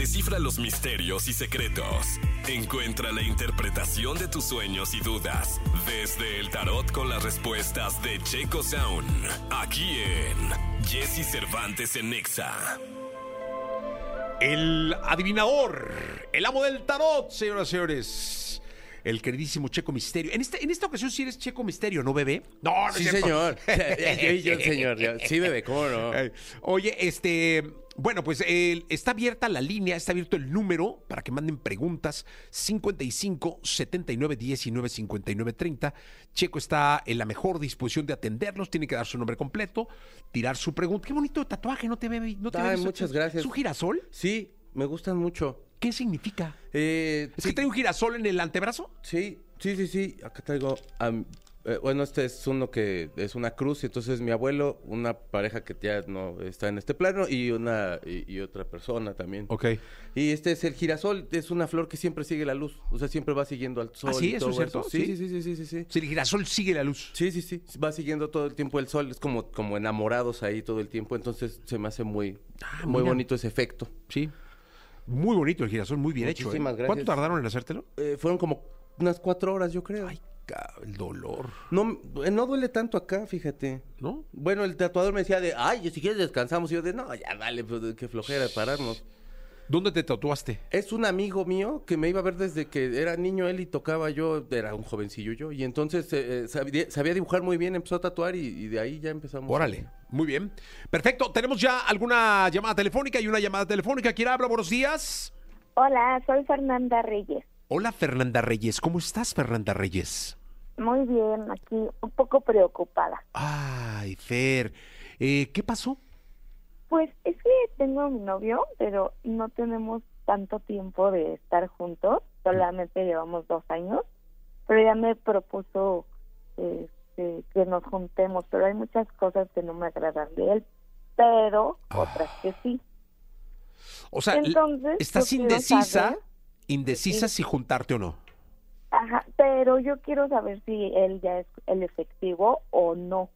descifra los misterios y secretos. Encuentra la interpretación de tus sueños y dudas desde el tarot con las respuestas de Checo Sound. Aquí en Jesse Cervantes en Nexa. El adivinador, el amo del tarot, señoras y señores. El queridísimo Checo Misterio. En, este, en esta ocasión sí eres Checo Misterio, ¿no, bebé? No, no Sí, señor. yo señor. Yo- Sí, bebé, ¿cómo no? Oye, este. Bueno, pues eh, está abierta la línea, está abierto el número para que manden preguntas 55 79 19 59 30. Checo está en la mejor disposición de atenderlos, tiene que dar su nombre completo, tirar su pregunta. Qué bonito tatuaje, ¿no te ve? No te Ay, ve- muchas gracias. ¿Es un girasol? Sí, me gustan mucho. ¿Qué significa? Eh, ¿Es sí, que trae un girasol en el antebrazo? sí, sí, sí, sí. Acá traigo... eh, bueno, este es uno que es una cruz, y entonces mi abuelo, una pareja que ya no está en este plano y una y, y otra persona también. Ok. Y este es el girasol, es una flor que siempre sigue la luz, o sea, siempre va siguiendo al sol. ¿Ah, sí? y ¿Eso todo es cierto? Sí, ¿Sí? sí, sí, sí, sí, sí. Si el girasol sigue la luz. Sí, sí, sí. Va siguiendo todo el tiempo el sol. Es como, como enamorados ahí todo el tiempo. Entonces se me hace muy, Ah, muy mira. bonito ese efecto. Sí. Muy bonito el girasol, muy bien hecho. ¿eh? Muchísimas ¿Cuánto gracias. tardaron en hacértelo? Eh, fueron como unas cuatro horas, yo creo. Ay, el dolor. No, eh, no duele tanto acá, fíjate. ¿No? Bueno, el tatuador me decía de, ay, si quieres descansamos. Y yo de, no, ya dale, pues, qué flojera de pararnos. ¿Dónde te tatuaste? Es un amigo mío que me iba a ver desde que era niño él y tocaba yo, era un jovencillo yo. Y entonces eh, eh, sabía, sabía dibujar muy bien, empezó a tatuar y, y de ahí ya empezamos. Órale, muy bien. Perfecto, tenemos ya alguna llamada telefónica y una llamada telefónica. ¿Quién habla? Buenos días. Hola, soy Fernanda Reyes. Hola, Fernanda Reyes. ¿Cómo estás, Fernanda Reyes? Muy bien, aquí un poco preocupada. Ay, Fer. Eh, ¿Qué pasó? Pues es que tengo a mi novio, pero no tenemos tanto tiempo de estar juntos. Solamente llevamos dos años. Pero ya me propuso este, que nos juntemos. Pero hay muchas cosas que no me agradan de él. Pero otras que sí. O sea, Entonces, ¿estás indecisa? saber- Indecisa Sí. si juntarte o no. Ajá, pero yo quiero saber si él ya es el efectivo o no.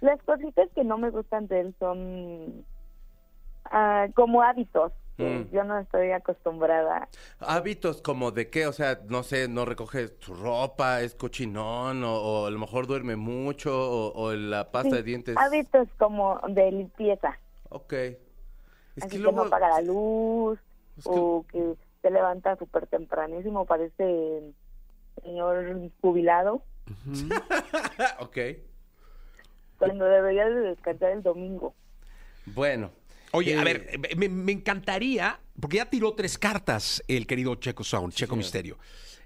Las cositas que no me gustan de él son ah, como hábitos. que Mm. Yo no estoy acostumbrada. Hábitos como de qué, o sea, no sé, no recoge su ropa, es cochinón, o, o a lo mejor duerme mucho, o, o la pasta Sí, de dientes. Hábitos como de limpieza. Ok. Es así que que, luego. no apaga la luz Es que- o que se levanta súper tempranísimo, parece señor jubilado, ok. cuando debería de descansar el domingo. Bueno. Oye, a Eh, ver, me, me encantaría, porque ya tiró tres cartas el querido Checo Sound, Checo. Misterio.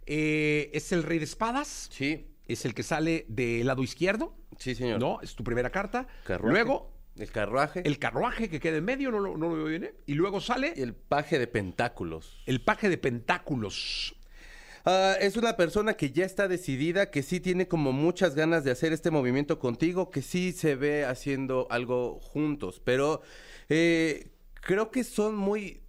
Eh, es el rey de espadas, Sí, es el que sale del lado izquierdo, sí, señor. ¿no? Es tu primera carta. Carruaje. Luego, El carruaje. el carruaje que queda en medio, no lo, no lo veo bien, ¿eh? Y luego sale el paje de pentáculos. el paje de pentáculos. Ah, es una persona que ya está decidida, que sí tiene como muchas ganas de hacer este movimiento contigo, que sí se ve haciendo algo juntos, pero eh, creo que son muy...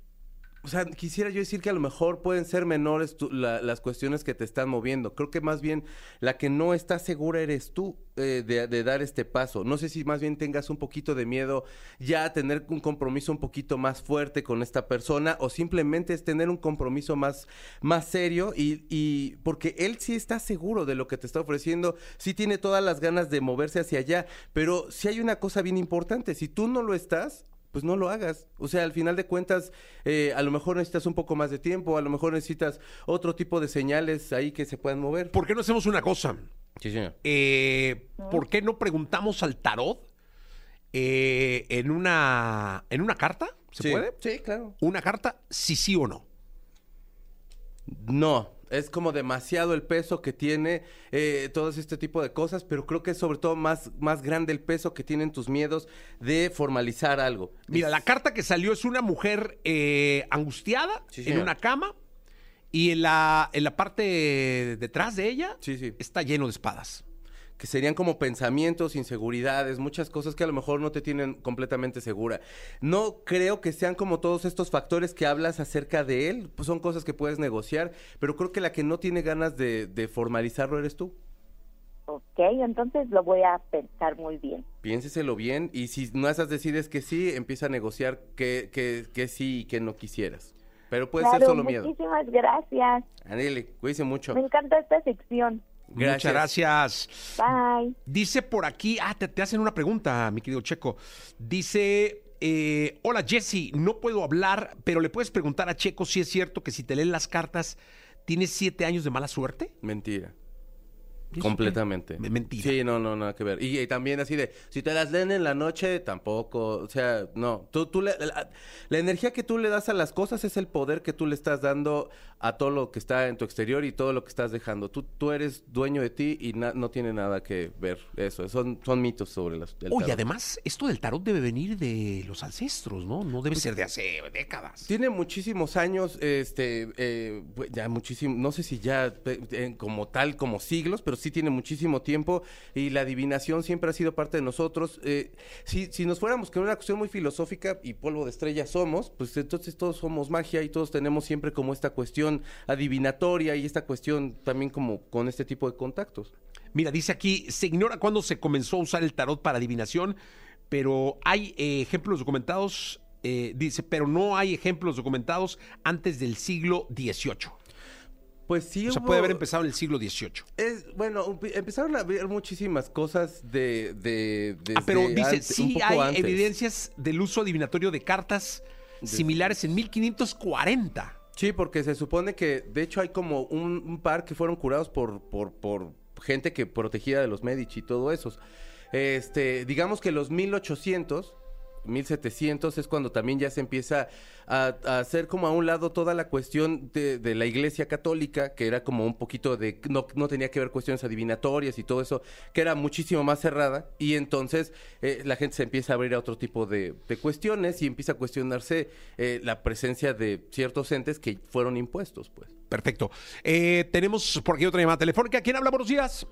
O sea, quisiera yo decir que a lo mejor pueden ser menores las cuestiones que te están moviendo. Creo que más bien la que no está segura eres tú eh, de, de dar este paso. No sé si más bien tengas un poquito de miedo ya a tener un compromiso un poquito más fuerte con esta persona o simplemente es tener un compromiso más, más serio y, y porque él sí está seguro de lo que te está ofreciendo, sí tiene todas las ganas de moverse hacia allá, pero sí hay una cosa bien importante, si tú no lo estás, pues no lo hagas. O sea, al final de cuentas, eh, a lo mejor necesitas un poco más de tiempo, a lo mejor necesitas otro tipo de señales ahí que se puedan mover. ¿Por qué no hacemos una cosa? Sí, señor. Eh, ¿Por qué no preguntamos al tarot eh, en, una, en una carta? ¿Se Sí. puede? Sí, claro. Una carta, si sí o no. No, es como demasiado el peso que tiene eh, todo este tipo de cosas, pero creo que es sobre todo más, más grande el peso que tienen tus miedos de formalizar algo. Mira, Es- la carta que salió es una mujer eh, angustiada Sí, en una cama y en la, en la parte detrás de ella Sí, sí. está lleno de espadas. Que serían como pensamientos, inseguridades, muchas cosas que a lo mejor no te tienen completamente segura. No creo que sean como todos estos factores que hablas acerca de él, pues son cosas que puedes negociar, pero creo que la que no tiene ganas de, de formalizarlo eres tú. ok, entonces lo voy a pensar muy bien. Piénseselo bien y si no esas decides que sí, empieza a negociar que, que, que sí y que no quisieras. Pero puede ser solo miedo. muchísimas gracias. Anele, cuídese mucho. Me encanta esta sección. Gracias. Muchas gracias. Bye. Dice por aquí, ah, te, te hacen una pregunta, mi querido Checo. Dice, eh, hola Jesse, no puedo hablar, pero le puedes preguntar a Checo si es cierto que si te leen las cartas, tienes siete años de mala suerte. Mentira. ¿Y eso Completamente. qué? Mentira. Sí, no, no, nada que ver. Y, y también así de, si te las leen en la noche, tampoco. O sea, no. Tú, tú le- la, la energía que tú le das a las cosas es el poder que tú le estás dando a todo lo que está en tu exterior y todo lo que estás dejando. Tú, tú eres dueño de ti y na- no tiene nada que ver eso. Son, son mitos sobre las, Oye, además, esto del tarot debe venir de los ancestros, ¿no? No debe ser de hace décadas. Tiene muchísimos años, este, eh, pues, ya muchísimo, no sé si ya eh, como tal, como siglos, pero sí tiene muchísimo tiempo y la adivinación siempre ha sido parte de nosotros. Eh, si, si nos fuéramos con una cuestión muy filosófica y polvo de estrella somos, pues entonces todos somos magia y todos tenemos siempre como esta cuestión adivinatoria y esta cuestión también como con este tipo de contactos. Mira, dice aquí, se ignora cuándo se comenzó a usar el tarot para adivinación, pero hay eh, ejemplos documentados, eh, dice, pero no hay ejemplos documentados antes del siglo XVIII. Pues sí, O sea, hubo- puede haber empezado en el siglo XVIII. Es, bueno, empe- empezaron a haber muchísimas cosas de... de Ah, pero dice, antes- sí hay antes. evidencias del uso adivinatorio de cartas similares en 1540. Sí, porque se supone que, de hecho, hay como un, un par que fueron curados por, por, por gente que protegía de los Medici y todo eso. Este, digamos que los 1800, 1700 es cuando también ya se empieza a, a hacer como a un lado toda la cuestión de, de la Iglesia Católica, que era como un poquito de, no, no tenía que ver cuestiones adivinatorias y todo eso, que era muchísimo más cerrada, y entonces eh, la gente se empieza a abrir a otro tipo de, de cuestiones y empieza a cuestionarse eh, la presencia de ciertos entes que fueron impuestos, pues. Perfecto. Eh, tenemos por aquí otra llamada telefónica. ¿Quién habla? Buenos días.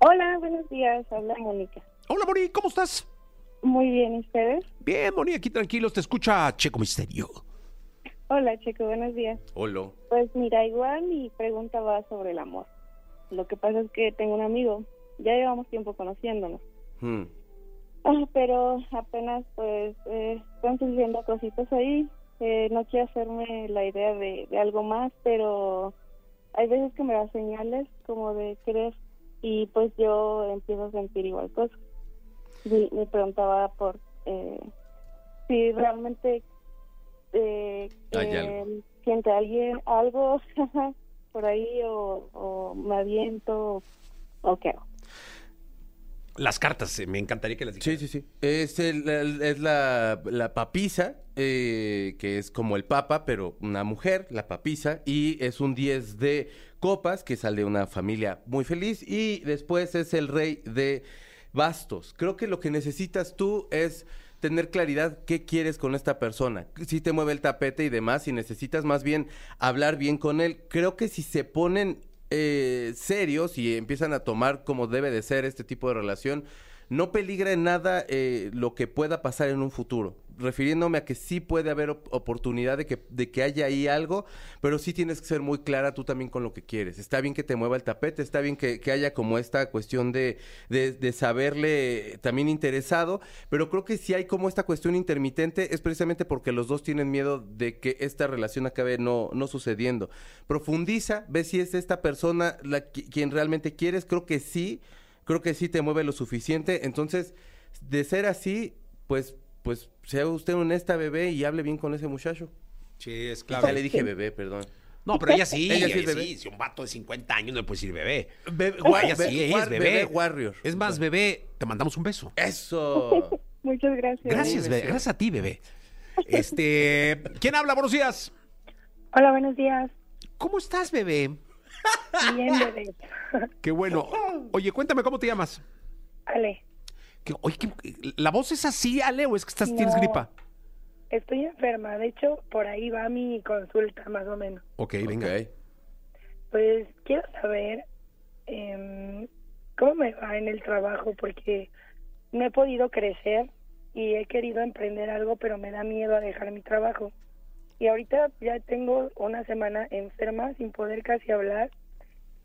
Hola, buenos días. Habla Mónica. Hola, Moni, ¿cómo estás? Muy bien, ¿y ustedes? Bien, Moni, aquí tranquilos. Te escucha Checo Misterio. Hola, Checo, buenos días. Hola. Pues mira, igual mi pregunta va sobre el amor. Lo que pasa es que tengo un amigo, ya llevamos tiempo conociéndonos, Hmm. Ah, pero apenas pues eh, están surgiendo cositas ahí. Eh, no quiero hacerme la idea de, de algo más, pero hay veces que me da señales como de querer y pues yo empiezo a sentir igual cosas. Me preguntaba por eh, si realmente eh, Hay eh, algo. siente alguien algo por ahí o, o me aviento o qué hago. Las cartas, eh, me encantaría que las Sí, dijeras. sí, sí. Es, el- el- es la, la papisa, eh, que es como el papa, pero una mujer, la papisa, y es un 10 de copas, que sale de una familia muy feliz, y después es el rey de bastos. Creo que lo que necesitas tú es tener claridad qué quieres con esta persona. Si te mueve el tapete y demás, si necesitas más bien hablar bien con él. Creo que si se ponen eh, serios y empiezan a tomar como debe de ser este tipo de relación, no peligra en nada eh, lo que pueda pasar en un futuro. Refiriéndome a que sí puede haber op- oportunidad de que, de que haya ahí algo, pero sí tienes que ser muy clara tú también con lo que quieres. Está bien que te mueva el tapete, está bien que, que haya como esta cuestión de, de, de saberle también interesado, pero creo que si hay como esta cuestión intermitente es precisamente porque los dos tienen miedo de que esta relación acabe no, no sucediendo. Profundiza, ve si es esta persona la, qui- quien realmente quieres, creo que sí, creo que sí te mueve lo suficiente. Entonces, de ser así, pues, pues sea usted honesta, bebé, y hable bien con ese muchacho. Sí, es Ya le dije bebé, perdón. No, pero ella sí. Ella ella sí sí, es bebé. Si un vato de 50 años no le puede decir bebé. Bebé, Ella sí, es bebé. warrior. Es más, bebé, te mandamos un beso. Eso. Muchas gracias. Gracias, bebé. Gracias a ti, bebé. Este, ¿quién habla? Buenos días. Hola, buenos días. ¿Cómo estás, bebé? Bien, bebé. Qué bueno. Oye, cuéntame cómo te llamas. Ale, Que- oye, ¿qué- ¿la voz es así, Ale, o es que estás, tienes No. gripa? estoy enferma. De hecho, por ahí va mi consulta, más o menos. Ok, venga. Ok. Pues quiero saber em, cómo me va en el trabajo, porque no he podido crecer y he querido emprender algo, pero me da miedo a dejar mi trabajo. Y ahorita ya tengo una semana enferma sin poder casi hablar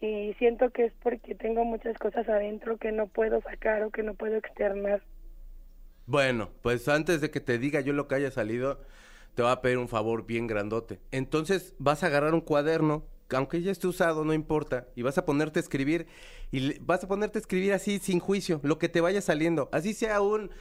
y siento que es porque tengo muchas cosas adentro que no puedo sacar o que no puedo externar. Bueno, pues antes de que te diga yo lo que haya salido, te voy a pedir un favor bien grandote. Entonces vas a agarrar un cuaderno, aunque ya esté usado, no importa, y vas a ponerte a escribir, y vas a ponerte a escribir así sin juicio, lo que te vaya saliendo. Así sea un,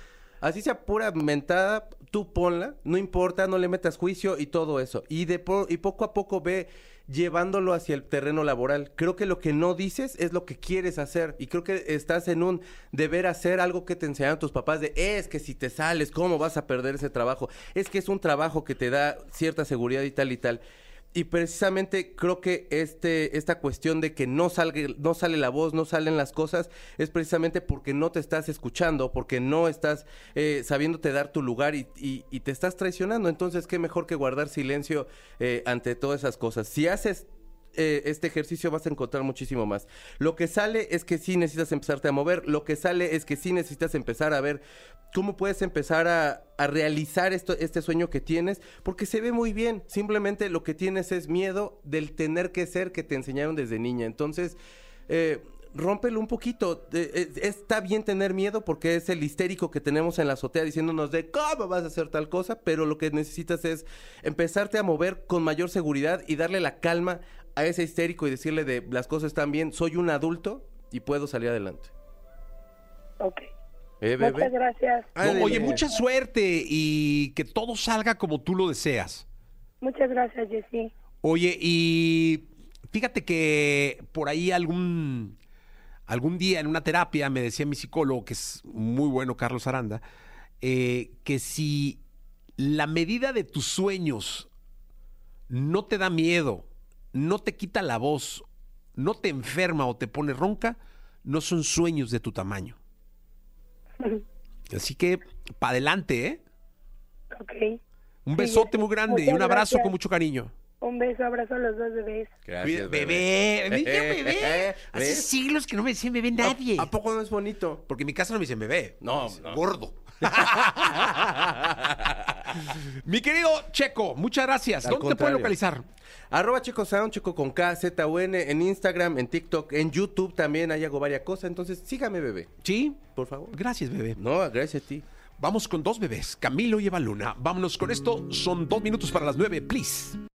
así sea pura mentada, tú ponla, no importa, no le metas juicio y todo eso. Y de po- y poco a poco ve llevándolo hacia el terreno laboral. Creo que lo que no dices es lo que quieres hacer y creo que estás en un deber hacer algo que te enseñaron tus papás de es que si te sales, ¿cómo vas a perder ese trabajo? Es que es un trabajo que te da cierta seguridad y tal y tal. Y precisamente creo que este, esta cuestión de que no, salga, no sale la voz, no salen las cosas, es precisamente porque no te estás escuchando, porque no estás eh, sabiéndote dar tu lugar y, y- y te estás traicionando. Entonces, qué mejor que guardar silencio eh, ante todas esas cosas. Si haces eh, este ejercicio vas a encontrar muchísimo más. Lo que sale es que sí necesitas empezarte a mover, lo que sale es que sí necesitas empezar a ver cómo puedes empezar a, a realizar esto, este sueño que tienes, porque se ve muy bien, simplemente lo que tienes es miedo del tener que ser que te enseñaron desde niña. Entonces, eh, rómpelo un poquito. Eh, está bien tener miedo porque es el histérico que tenemos en la azotea diciéndonos de cómo vas a hacer tal cosa, pero lo que necesitas es empezarte a mover con mayor seguridad y darle la calma a ese histérico y decirle de las cosas están bien, soy un adulto y puedo salir adelante. Ok. ¿Eh, bebé? Muchas gracias. Oye, mucha suerte y que todo salga como tú lo deseas. Muchas gracias, Jessy. Oye, y fíjate que por ahí algún, algún día en una terapia me decía mi psicólogo, que es muy bueno, Carlos Aranda, eh, que si la medida de tus sueños no te da miedo, no te quita la voz, no te enferma o te pone ronca, no son sueños de tu tamaño. Así que, para adelante, ¿eh? Ok. Un Sí, besote muy grande y un abrazo gracias. con mucho cariño. Un beso, abrazo a los dos bebés. Gracias, bebé. Me dicen bebé. Hace ¿Ves? siglos que no me decían bebé nadie. ¿A, a poco no es bonito? Porque en mi casa no me dicen bebé. No, no. Gordo. mi querido Checo, muchas gracias. Al ¿Dónde te pueden localizar? Arroba Checo Sound, Checo con K, Z, U, N, en Instagram, en TikTok, en YouTube también, ahí hago varias cosas. Entonces, sígame, bebé, Sí. por favor. Gracias, bebé. No, gracias a ti. Vamos con dos bebés, Camilo y Eva Luna. Vámonos con esto. Son dos minutos para las nueve, please.